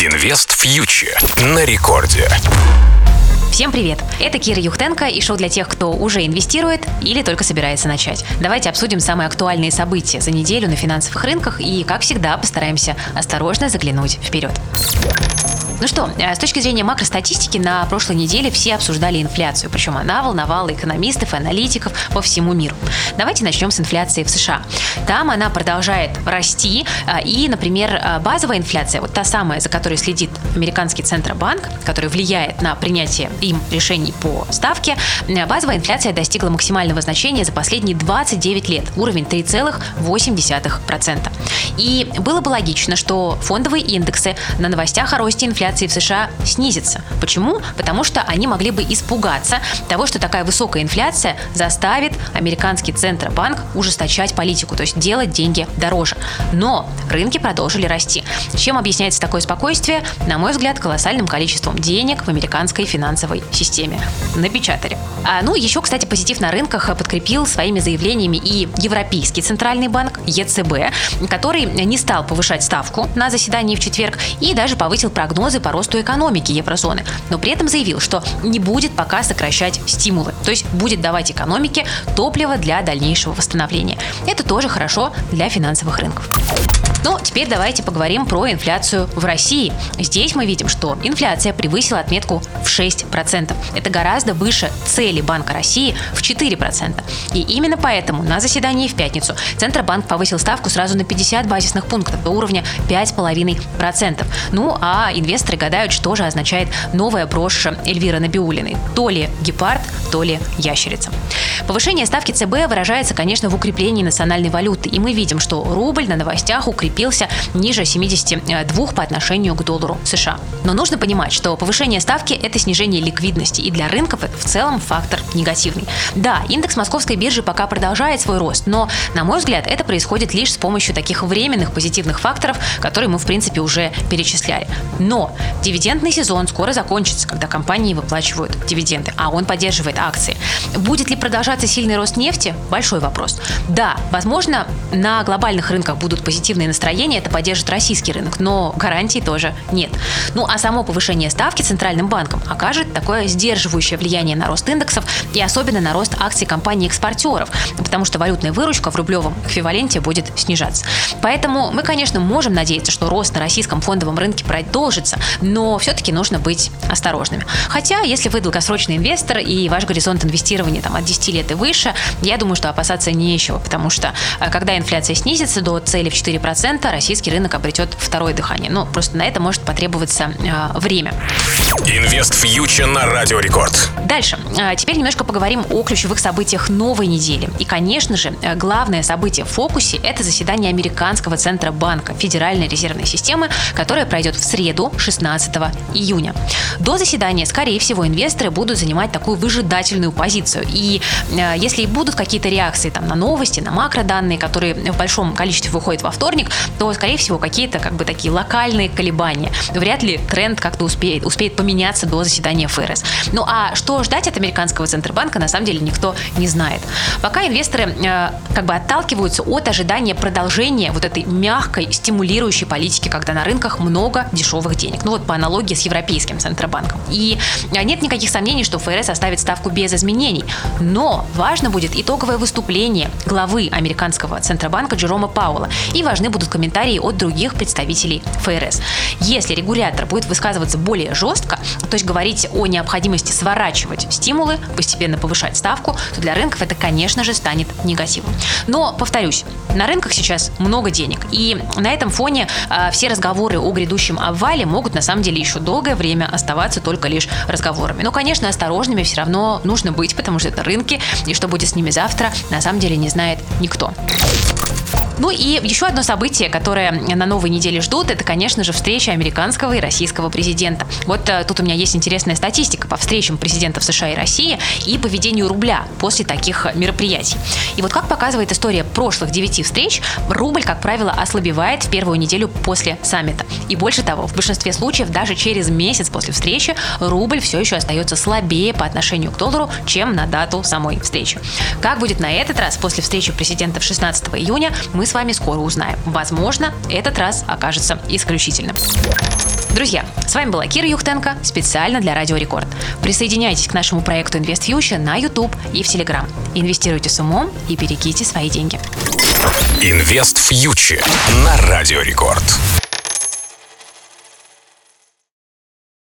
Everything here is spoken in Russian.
Инвест фьючер на рекорде. Всем привет! Это Кира Юхтенко и шоу для тех, кто уже инвестирует или только собирается начать. Давайте обсудим самые актуальные события за неделю на финансовых рынках и, как всегда, постараемся осторожно заглянуть вперед. Ну что, э, с точки зрения макростатистики, на прошлой неделе все обсуждали инфляцию, причем она волновала экономистов и аналитиков по всему миру. Давайте начнем с инфляции в США. Там она продолжает расти, э, и, например, э, базовая инфляция, вот та самая, за которой следит американский Центробанк, который влияет на принятие им решений по ставке, базовая инфляция достигла максимального значения за последние 29 лет, уровень 3,8%. И было бы логично, что фондовые индексы на новостях о росте инфляции в США снизится. Почему? Потому что они могли бы испугаться того, что такая высокая инфляция заставит американский Центробанк ужесточать политику, то есть делать деньги дороже. Но рынки продолжили расти. Чем объясняется такое спокойствие? На мой взгляд, колоссальным количеством денег в американской финансовой системе. Напечатали. А, ну, еще, кстати, позитив на рынках подкрепил своими заявлениями и Европейский Центральный банк, ЕЦБ, который не стал повышать ставку на заседании в четверг и даже повысил прогнозы по росту экономики еврозоны, но при этом заявил, что не будет пока сокращать стимулы, то есть будет давать экономике топливо для дальнейшего восстановления. Это тоже хорошо для финансовых рынков. Ну, теперь давайте поговорим про инфляцию в России. Здесь мы видим, что инфляция превысила отметку в 6%. Это гораздо выше цели Банка России в 4%. И именно поэтому на заседании в пятницу Центробанк повысил ставку сразу на 50 базисных пунктов до уровня 5,5%. Ну, а инвесторы гадают, что же означает новая брошь Эльвиры Набиулиной. То ли гепард, то ли ящерица. Повышение ставки ЦБ выражается, конечно, в укреплении национальной валюты. И мы видим, что рубль на новостях укрепился ниже 72 по отношению к доллару США. Но нужно понимать, что повышение ставки – это снижение ликвидности. И для рынков это в целом фактор негативный. Да, индекс московской биржи пока продолжает свой рост, но, на мой взгляд, это происходит лишь с помощью таких временных позитивных факторов, которые мы, в принципе, уже перечисляли. Но дивидендный сезон скоро закончится, когда компании выплачивают дивиденды, а он поддерживает акции. Будет ли продолжать продолжаться сильный рост нефти? Большой вопрос. Да, возможно, на глобальных рынках будут позитивные настроения, это поддержит российский рынок, но гарантий тоже нет. Ну а само повышение ставки Центральным банком окажет такое сдерживающее влияние на рост индексов и особенно на рост акций компаний-экспортеров, потому что валютная выручка в рублевом эквиваленте будет снижаться. Поэтому мы, конечно, можем надеяться, что рост на российском фондовом рынке продолжится, но все-таки нужно быть осторожными. Хотя, если вы долгосрочный инвестор и ваш горизонт инвестирования там, от 10 лет лет и выше, я думаю, что опасаться нечего, потому что э, когда инфляция снизится до цели в 4%, российский рынок обретет второе дыхание. Ну, просто на это может потребоваться э, время. Инвест фьючер на Радио Рекорд. Дальше. Э, теперь немножко поговорим о ключевых событиях новой недели. И, конечно же, э, главное событие в фокусе – это заседание Американского Центробанка Федеральной резервной системы, которое пройдет в среду, 16 июня. До заседания, скорее всего, инвесторы будут занимать такую выжидательную позицию. И Э, если будут какие-то реакции там, на новости, на макроданные, которые в большом количестве выходят во вторник, то, скорее всего, какие-то как бы такие локальные колебания. Вряд ли тренд как-то успеет, успеет поменяться до заседания ФРС. Ну а что ждать от американского Центробанка, на самом деле никто не знает. Пока инвесторы э, как бы отталкиваются от ожидания продолжения вот этой мягкой, стимулирующей политики, когда на рынках много дешевых денег. Ну вот по аналогии с Европейским Центробанком. И э, нет никаких сомнений, что ФРС оставит ставку без изменений. Но важно будет итоговое выступление главы американского Центробанка Джерома Пауэлла и важны будут комментарии от других представителей ФРС. Если регулятор будет высказываться более жестко, то есть говорить о необходимости сворачивать стимулы, постепенно повышать ставку, то для рынков это, конечно же, станет негативом. Но, повторюсь, на рынках сейчас много денег, и на этом фоне э, все разговоры о грядущем обвале могут на самом деле еще долгое время оставаться только лишь разговорами. Но, конечно, осторожными все равно нужно быть, потому что это рынки, и что будет с ними завтра, на самом деле не знает никто. Ну и еще одно событие, которое на новой неделе ждут, это, конечно же, встреча американского и российского президента. Вот э, тут у меня есть интересная статистика по встречам президентов США и России и поведению рубля после таких мероприятий. И вот как показывает история прошлых девяти встреч, рубль, как правило, ослабевает в первую неделю после саммита. И больше того, в большинстве случаев даже через месяц после встречи рубль все еще остается слабее по отношению к доллару, чем на дату самой встречи. Как будет на этот раз после встречи президентов 16 июня, мы с вами скоро узнаем. Возможно, этот раз окажется исключительным. Друзья, с вами была Кира Юхтенко специально для Радио Рекорд. Присоединяйтесь к нашему проекту Invest Future на YouTube и в Telegram. Инвестируйте с умом и берегите свои деньги. Инвест фьючер на Радио Рекорд.